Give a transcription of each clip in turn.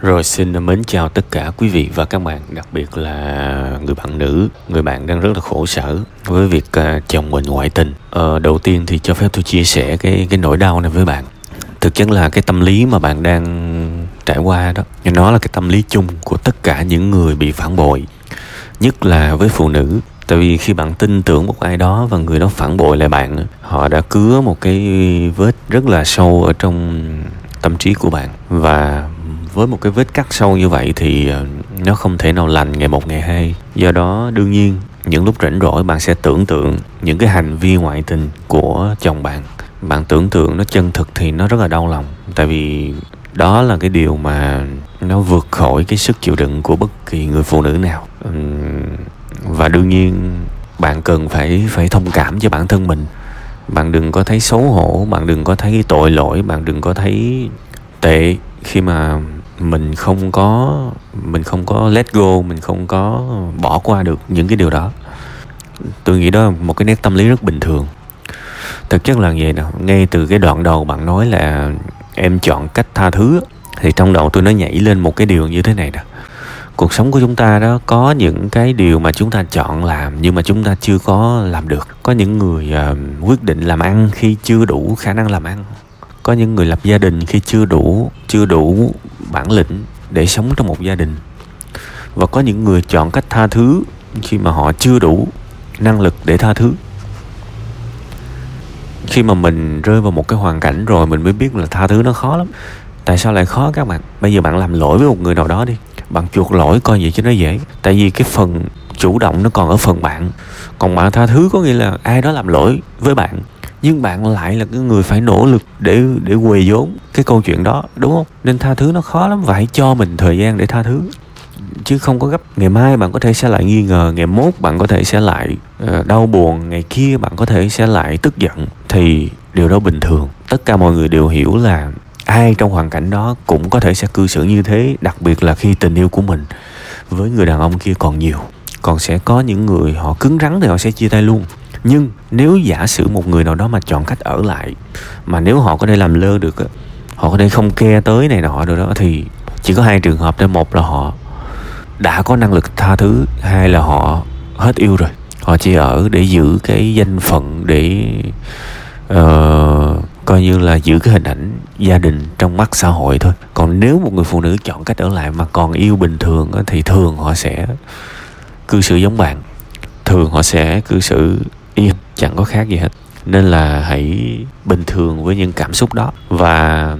Rồi xin mến chào tất cả quý vị và các bạn, đặc biệt là người bạn nữ, người bạn đang rất là khổ sở với việc uh, chồng mình ngoại tình. Uh, đầu tiên thì cho phép tôi chia sẻ cái cái nỗi đau này với bạn. Thực chất là cái tâm lý mà bạn đang trải qua đó, nhưng nó là cái tâm lý chung của tất cả những người bị phản bội, nhất là với phụ nữ. Tại vì khi bạn tin tưởng một ai đó và người đó phản bội lại bạn, họ đã cứa một cái vết rất là sâu ở trong tâm trí của bạn và với một cái vết cắt sâu như vậy thì ờ, nó không thể nào lành ngày một, ngày hai. Do đó, đương nhiên, những lúc rảnh rỗi bạn sẽ tưởng tượng những cái hành vi ngoại tình của chồng bạn. Bạn tưởng tượng nó chân thực thì nó rất là đau lòng. Tại vì đó là cái điều mà nó vượt khỏi cái sức chịu đựng của bất kỳ người phụ nữ nào. Và đương nhiên, bạn cần phải phải thông cảm cho bản thân mình. Bạn đừng có thấy xấu hổ, bạn đừng có thấy tội lỗi, bạn đừng có thấy tệ khi mà mình không có mình không có let go mình không có bỏ qua được những cái điều đó. Tôi nghĩ đó là một cái nét tâm lý rất bình thường. Thực chất là vậy nè ngay từ cái đoạn đầu bạn nói là em chọn cách tha thứ thì trong đầu tôi nó nhảy lên một cái điều như thế này nè. Cuộc sống của chúng ta đó có những cái điều mà chúng ta chọn làm nhưng mà chúng ta chưa có làm được. Có những người uh, quyết định làm ăn khi chưa đủ khả năng làm ăn. Có những người lập gia đình khi chưa đủ chưa đủ bản lĩnh để sống trong một gia đình. Và có những người chọn cách tha thứ khi mà họ chưa đủ năng lực để tha thứ. Khi mà mình rơi vào một cái hoàn cảnh rồi mình mới biết là tha thứ nó khó lắm. Tại sao lại khó các bạn? Bây giờ bạn làm lỗi với một người nào đó đi. Bạn chuộc lỗi coi vậy cho nó dễ. Tại vì cái phần chủ động nó còn ở phần bạn. Còn bạn tha thứ có nghĩa là ai đó làm lỗi với bạn nhưng bạn lại là cái người phải nỗ lực để để quỳ vốn cái câu chuyện đó, đúng không? Nên tha thứ nó khó lắm, phải cho mình thời gian để tha thứ. Chứ không có gấp. Ngày mai bạn có thể sẽ lại nghi ngờ, ngày mốt bạn có thể sẽ lại ờ, đau buồn, ngày kia bạn có thể sẽ lại tức giận. Thì điều đó bình thường. Tất cả mọi người đều hiểu là ai trong hoàn cảnh đó cũng có thể sẽ cư xử như thế, đặc biệt là khi tình yêu của mình với người đàn ông kia còn nhiều. Còn sẽ có những người họ cứng rắn thì họ sẽ chia tay luôn nhưng nếu giả sử một người nào đó mà chọn cách ở lại mà nếu họ có thể làm lơ được họ có thể không ke tới này nọ được đó thì chỉ có hai trường hợp đó một là họ đã có năng lực tha thứ hai là họ hết yêu rồi. Họ chỉ ở để giữ cái danh phận để uh, coi như là giữ cái hình ảnh gia đình trong mắt xã hội thôi. Còn nếu một người phụ nữ chọn cách ở lại mà còn yêu bình thường thì thường họ sẽ cư xử giống bạn. Thường họ sẽ cư xử yên, chẳng có khác gì hết. Nên là hãy bình thường với những cảm xúc đó. Và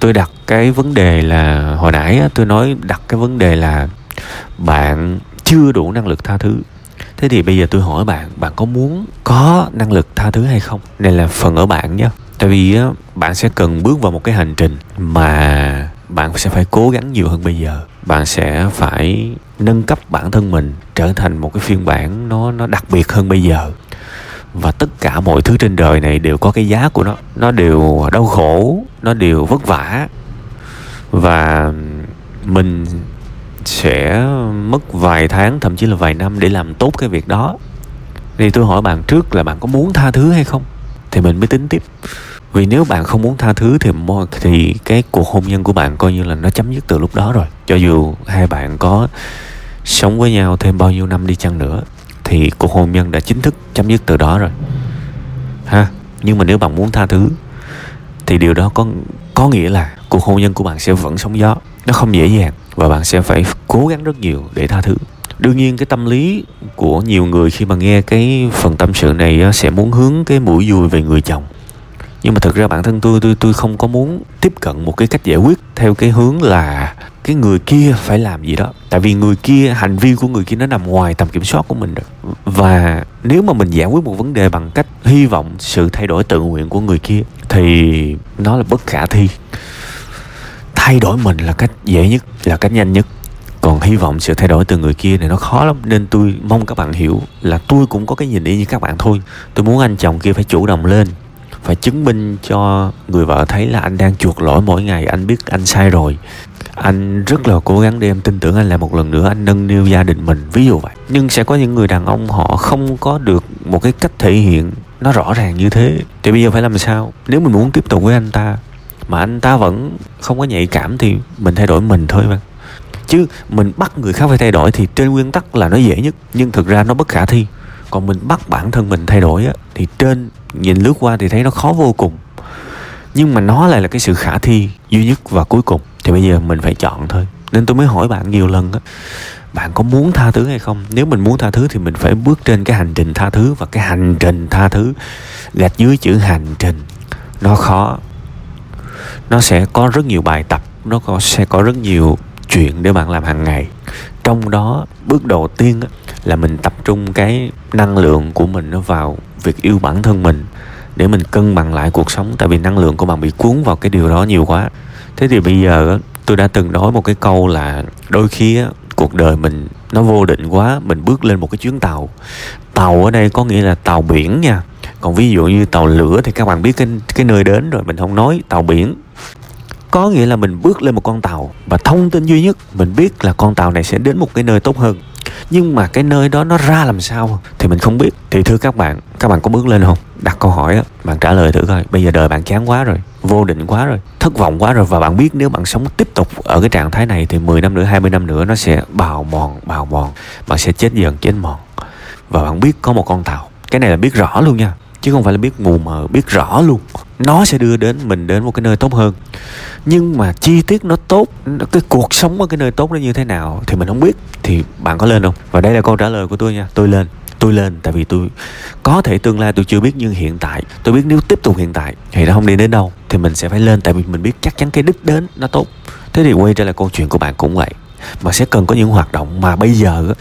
tôi đặt cái vấn đề là, hồi nãy tôi nói đặt cái vấn đề là bạn chưa đủ năng lực tha thứ. Thế thì bây giờ tôi hỏi bạn bạn có muốn có năng lực tha thứ hay không? Này là phần ở bạn nhé tại vì bạn sẽ cần bước vào một cái hành trình mà bạn sẽ phải cố gắng nhiều hơn bây giờ. Bạn sẽ phải nâng cấp bản thân mình, trở thành một cái phiên bản nó nó đặc biệt hơn bây giờ và tất cả mọi thứ trên đời này đều có cái giá của nó. Nó đều đau khổ, nó đều vất vả. Và mình sẽ mất vài tháng, thậm chí là vài năm để làm tốt cái việc đó. Thì tôi hỏi bạn trước là bạn có muốn tha thứ hay không? Thì mình mới tính tiếp. Vì nếu bạn không muốn tha thứ thì thì cái cuộc hôn nhân của bạn coi như là nó chấm dứt từ lúc đó rồi. Cho dù hai bạn có sống với nhau thêm bao nhiêu năm đi chăng nữa thì cuộc hôn nhân đã chính thức chấm dứt từ đó rồi. Ha, nhưng mà nếu bạn muốn tha thứ, thì điều đó có có nghĩa là cuộc hôn nhân của bạn sẽ vẫn sóng gió. Nó không dễ dàng và bạn sẽ phải cố gắng rất nhiều để tha thứ. Đương nhiên, cái tâm lý của nhiều người khi mà nghe cái phần tâm sự này sẽ muốn hướng cái mũi dùi về người chồng. Nhưng mà thực ra bản thân tôi tôi tôi không có muốn tiếp cận một cái cách giải quyết theo cái hướng là cái người kia phải làm gì đó. Tại vì người kia, hành vi của người kia nó nằm ngoài tầm kiểm soát của mình rồi. Và nếu mà mình giải quyết một vấn đề bằng cách hy vọng sự thay đổi tự nguyện của người kia, thì nó là bất khả thi. Thay đổi mình là cách dễ nhất, là cách nhanh nhất. Còn hy vọng sự thay đổi từ người kia này nó khó lắm. Nên tôi mong các bạn hiểu là tôi cũng có cái nhìn y như các bạn thôi. Tôi muốn anh chồng kia phải chủ động lên phải chứng minh cho người vợ thấy là anh đang chuộc lỗi mỗi ngày. Anh biết anh sai rồi. Anh rất là cố gắng để em tin tưởng anh lại một lần nữa. Anh nâng niu gia đình mình, ví dụ vậy. Nhưng sẽ có những người đàn ông họ không có được một cái cách thể hiện nó rõ ràng như thế. Thì bây giờ phải làm sao? Nếu mình muốn tiếp tục với anh ta, mà anh ta vẫn không có nhạy cảm thì mình thay đổi mình thôi mà. Chứ mình bắt người khác phải thay đổi thì trên nguyên tắc là nó dễ nhất. Nhưng thực ra nó bất khả thi. Còn mình bắt bản thân mình thay đổi á, thì trên nhìn lướt qua thì thấy nó khó vô cùng. Nhưng mà nó lại là cái sự khả thi duy nhất và cuối cùng. Thì bây giờ mình phải chọn thôi. Nên tôi mới hỏi bạn nhiều lần á bạn có muốn tha thứ hay không? Nếu mình muốn tha thứ thì mình phải bước trên cái hành trình tha thứ và cái hành trình tha thứ gạch dưới chữ hành trình. Nó khó. Nó sẽ có rất nhiều bài tập. Nó có sẽ có rất nhiều chuyện để bạn làm hàng ngày. Trong đó bước đầu tiên á, là mình tập trung cái năng lượng của mình nó vào việc yêu bản thân mình để mình cân bằng lại cuộc sống. Tại vì năng lượng của bạn bị cuốn vào cái điều đó nhiều quá. Thế thì bây giờ tôi đã từng nói một cái câu là đôi khi cuộc đời mình nó vô định quá, mình bước lên một cái chuyến tàu. Tàu ở đây có nghĩa là tàu biển nha. Còn ví dụ như tàu lửa thì các bạn biết cái cái nơi đến rồi, mình không nói, tàu biển. Có nghĩa là mình bước lên một con tàu và thông tin duy nhất, mình biết là con tàu này sẽ đến một cái nơi tốt hơn nhưng mà cái nơi đó nó ra làm sao thì mình không biết. Thì thưa các bạn các bạn có bước lên không? Đặt câu hỏi á, bạn trả lời thử coi. Bây giờ đời bạn chán quá rồi, vô định quá rồi, thất vọng quá rồi. Và bạn biết nếu bạn sống tiếp tục ở cái trạng thái này thì 10 năm nữa 20 năm nữa nó sẽ bào mòn bào mòn. Bạn sẽ chết dần, chết mòn. Và bạn biết có một con tàu. Cái này là biết rõ luôn nha chứ không phải là biết mù mờ, biết rõ luôn. Nó sẽ đưa đến mình đến một cái nơi tốt hơn. Nhưng mà chi tiết nó tốt cái cuộc sống ở cái nơi tốt nó như thế nào thì mình không biết. Thì bạn có lên không? Và đây là câu trả lời của tôi nha. Tôi lên tôi lên, tại vì tôi có thể tương lai tôi chưa biết nhưng hiện tại, tôi biết nếu tiếp tục hiện tại thì nó không đi đến đâu, thì mình sẽ phải lên. Tại vì mình biết chắc chắn cái đích đến nó tốt. Thế thì quay trở lại câu chuyện của bạn cũng vậy mà sẽ cần có những hoạt động mà bây giờ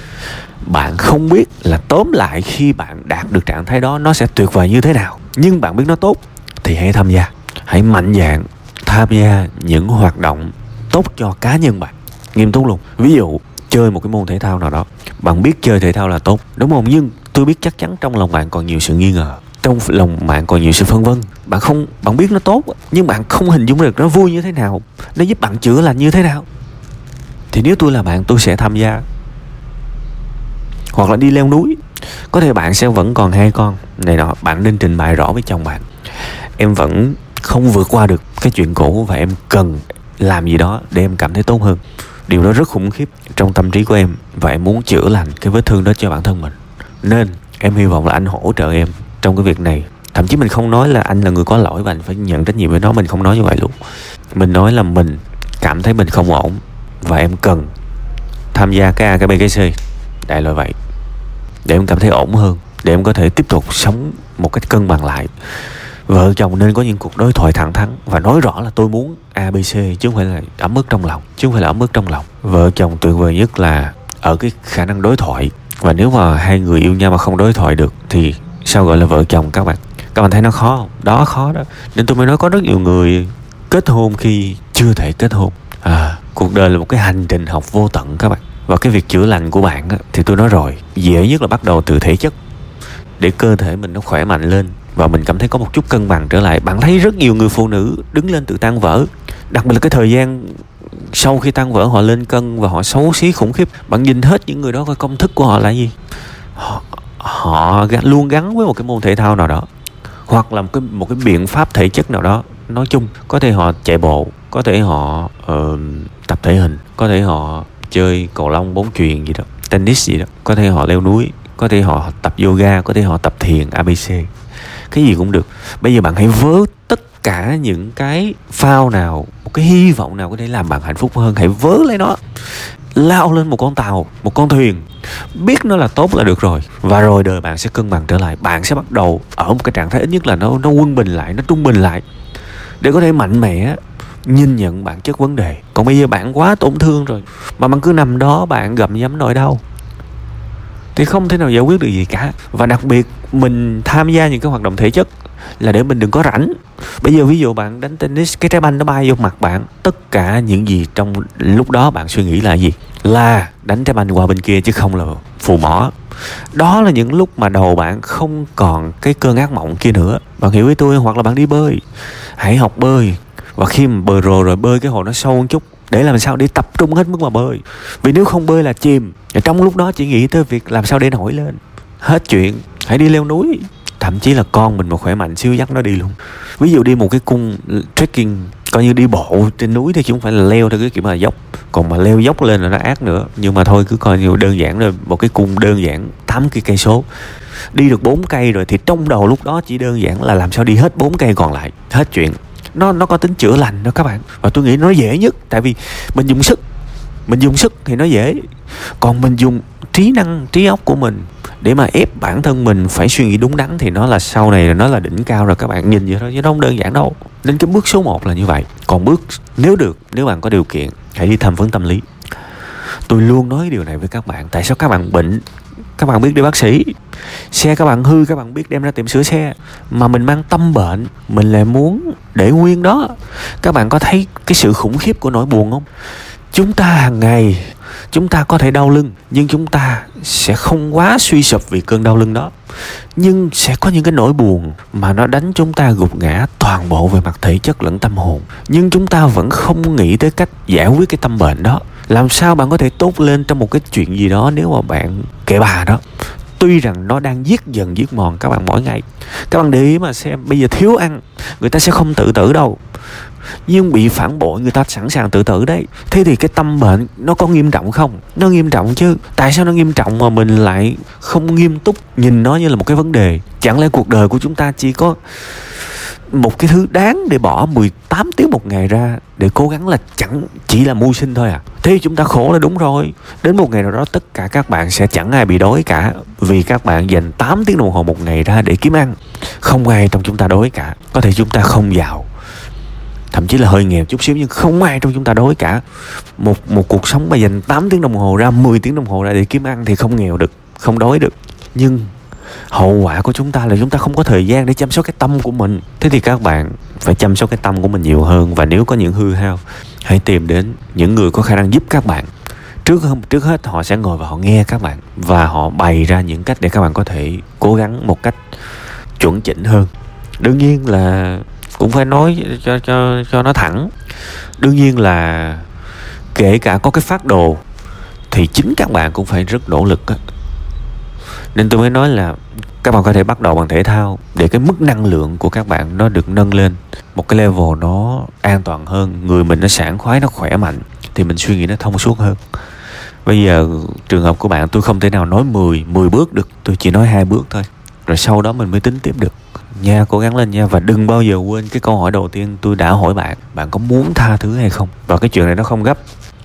bạn không biết là tóm lại khi bạn đạt được trạng thái đó nó sẽ tuyệt vời như thế nào. Nhưng bạn biết nó tốt thì hãy tham gia. Hãy mạnh dạn tham gia những hoạt động tốt cho cá nhân bạn. Nghiêm túc luôn. Ví dụ, chơi một cái môn thể thao nào đó. Bạn biết chơi thể thao là tốt, đúng không? Nhưng tôi biết chắc chắn trong lòng bạn còn nhiều sự nghi ngờ. Trong lòng bạn còn nhiều sự phân vân. Bạn không, bạn biết nó tốt, nhưng bạn không hình dung được nó vui như thế nào. Nó giúp bạn chữa lành như thế nào thì nếu tôi là bạn, tôi sẽ tham gia. Hoặc là đi leo núi. Có thể bạn sẽ vẫn còn hai con. Này nọ, bạn nên trình bày rõ với chồng bạn. Em vẫn không vượt qua được cái chuyện cũ và em cần làm gì đó để em cảm thấy tốt hơn. Điều đó rất khủng khiếp trong tâm trí của em và em muốn chữa lành cái vết thương đó cho bản thân mình. Nên, em hy vọng là anh hỗ trợ em trong cái việc này. Thậm chí mình không nói là anh là người có lỗi và anh phải nhận trách nhiệm với nó. Mình không nói như vậy luôn. Mình nói là mình cảm thấy mình không ổn và em cần tham gia cái A cái B cái C. Đại loại vậy. Để em cảm thấy ổn hơn, để em có thể tiếp tục sống một cách cân bằng lại. Vợ chồng nên có những cuộc đối thoại thẳng thắn và nói rõ là tôi muốn abc chứ không phải là ấm ức trong lòng, chứ không phải là ấm ức trong lòng. Vợ chồng tuyệt vời nhất là ở cái khả năng đối thoại. Và nếu mà hai người yêu nhau mà không đối thoại được thì sao gọi là vợ chồng các bạn? Các bạn thấy nó khó không? Đó, khó đó. Nên tôi mới nói có rất nhiều người kết hôn khi chưa thể kết hôn. À cuộc đời là một cái hành trình học vô tận các bạn. Và cái việc chữa lành của bạn á, thì tôi nói rồi dễ nhất là bắt đầu từ thể chất. Để cơ thể mình nó khỏe mạnh lên và mình cảm thấy có một chút cân bằng trở lại bạn thấy rất nhiều người phụ nữ đứng lên từ tan vỡ. Đặc biệt là cái thời gian sau khi tan vỡ họ lên cân và họ xấu xí khủng khiếp. Bạn nhìn hết những người đó coi công thức của họ là gì? Họ, họ luôn gắn với một cái môn thể thao nào đó hoặc là một cái một cái biện pháp thể chất nào đó. Nói chung có thể họ chạy bộ có thể họ uh, thể hình, có thể họ chơi cầu lông, bóng chuyền gì đó, tennis gì đó, có thể họ leo núi, có thể họ tập yoga, có thể họ tập thiền abc cái gì cũng được. Bây giờ bạn hãy vớ tất cả những cái phao nào, một cái hy vọng nào có thể làm bạn hạnh phúc hơn, hãy vớ lấy nó. Lao lên một con tàu, một con thuyền. Biết nó là tốt là được rồi. Và rồi đời bạn sẽ cân bằng trở lại. Bạn sẽ bắt đầu ở một cái trạng thái, ít nhất là nó nó quân bình lại, nó trung bình lại. Để có thể mạnh mẽ nhìn nhận bản chất vấn đề. Còn bây giờ bạn quá tổn thương rồi, mà bạn cứ nằm đó bạn gặm nhấm nỗi đau. Thì không thể nào giải quyết được gì cả. Và đặc biệt, mình tham gia những cái hoạt động thể chất là để mình đừng có rảnh. Bây giờ ví dụ bạn đánh tennis, cái trái banh nó bay vô mặt bạn, tất cả những gì trong lúc đó bạn suy nghĩ là gì? Là đánh trái banh qua bên kia chứ không là phù mỏ. Đó là những lúc mà đầu bạn không còn cái cơn ác mộng kia nữa. Bạn hiểu với tôi hoặc là bạn đi bơi. Hãy học bơi và khi mà bơi rồi rồi bơi cái hồ nó sâu một chút, để làm sao để tập trung hết mức mà bơi. Vì nếu không bơi là chìm. Và trong lúc đó chỉ nghĩ tới việc làm sao để nổi lên. Hết chuyện, hãy đi leo núi. Thậm chí là con mình mà khỏe mạnh siêu dắt nó đi luôn. Ví dụ đi một cái cung trekking, coi như đi bộ trên núi thì chứ không phải là leo theo cái kiểu mà dốc. Còn mà leo dốc lên là nó ác nữa. Nhưng mà thôi, cứ coi như đơn giản rồi một cái cung đơn giản tám cái cây số. Đi được bốn cây rồi thì trong đầu lúc đó chỉ đơn giản là làm sao đi hết bốn cây còn lại. Hết chuyện nó nó có tính chữa lành đó các bạn. Và tôi nghĩ nó dễ nhất, tại vì mình dùng sức. Mình dùng sức thì nó dễ. Còn mình dùng trí năng, trí óc của mình để mà ép bản thân mình phải suy nghĩ đúng đắn thì nó là sau này nó là đỉnh cao rồi các bạn. Nhìn vậy thôi, chứ nó không đơn giản đâu. Nên cái bước số 1 là như vậy. Còn bước, nếu được, nếu bạn có điều kiện, hãy đi tham vấn tâm lý. Tôi luôn nói điều này với các bạn. Tại sao các bạn bệnh các bạn biết đi, bác sĩ. Xe các bạn hư, các bạn biết đem ra tiệm sửa xe. Mà mình mang tâm bệnh, mình lại muốn để nguyên đó. Các bạn có thấy cái sự khủng khiếp của nỗi buồn không? Chúng ta hàng ngày, chúng ta có thể đau lưng, nhưng chúng ta sẽ không quá suy sụp vì cơn đau lưng đó. Nhưng sẽ có những cái nỗi buồn mà nó đánh chúng ta gục ngã toàn bộ về mặt thể chất lẫn tâm hồn. Nhưng chúng ta vẫn không nghĩ tới cách giải quyết cái tâm bệnh đó làm sao bạn có thể tốt lên trong một cái chuyện gì đó nếu mà bạn kệ bà đó? Tuy rằng nó đang giết dần giết mòn các bạn mỗi ngày. Các bạn để ý mà xem, bây giờ thiếu ăn, người ta sẽ không tự tử đâu. Nhưng bị phản bội, người ta sẵn sàng tự tử đấy. Thế thì cái tâm bệnh nó có nghiêm trọng không? Nó nghiêm trọng chứ. Tại sao nó nghiêm trọng mà mình lại không nghiêm túc nhìn nó như là một cái vấn đề? Chẳng lẽ cuộc đời của chúng ta chỉ có một cái thứ đáng để bỏ 18 tiếng một ngày ra để cố gắng là chẳng chỉ là mưu sinh thôi à. Thế chúng ta khổ là đúng rồi. Đến một ngày nào đó tất cả các bạn sẽ chẳng ai bị đói cả, vì các bạn dành 8 tiếng đồng hồ một ngày ra để kiếm ăn. Không ai trong chúng ta đói cả. Có thể chúng ta không giàu. Thậm chí là hơi nghèo chút xíu nhưng không ai trong chúng ta đói cả. Một một cuộc sống mà dành 8 tiếng đồng hồ ra 10 tiếng đồng hồ ra để kiếm ăn thì không nghèo được, không đói được. Nhưng hậu quả của chúng ta là chúng ta không có thời gian để chăm sóc cái tâm của mình. Thế thì các bạn phải chăm sóc cái tâm của mình nhiều hơn. Và nếu có những hư hao, hãy tìm đến những người có khả năng giúp các bạn. Trước hơn, trước hết, họ sẽ ngồi và họ nghe các bạn. Và họ bày ra những cách để các bạn có thể cố gắng một cách chuẩn chỉnh hơn. Đương nhiên là cũng phải nói cho cho cho nó thẳng. Đương nhiên là kể cả có cái phát đồ, thì chính các bạn cũng phải rất nỗ lực nên tôi mới nói là các bạn có thể bắt đầu bằng thể thao để cái mức năng lượng của các bạn nó được nâng lên. Một cái level nó an toàn hơn, người mình nó sảng khoái, nó khỏe mạnh, thì mình suy nghĩ nó thông suốt hơn. Bây giờ trường hợp của bạn, tôi không thể nào nói 10 10 bước được, tôi chỉ nói hai bước thôi. Rồi sau đó mình mới tính tiếp được. Nha, cố gắng lên nha, và đừng bao giờ quên cái câu hỏi đầu tiên tôi đã hỏi bạn. Bạn có muốn tha thứ hay không? Và cái chuyện này nó không gấp.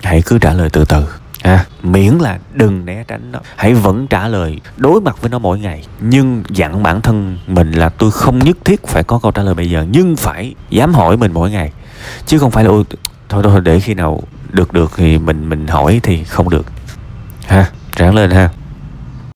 Hãy cứ trả lời từ từ à, miễn là đừng né tránh nó. Hãy vẫn trả lời đối mặt với nó mỗi ngày. Nhưng dặn bản thân mình là tôi không nhất thiết phải có câu trả lời bây giờ nhưng phải dám hỏi mình mỗi ngày. Chứ không phải là ôi thôi thôi để khi nào được được thì mình mình hỏi thì không được. Ha ráng lên ha.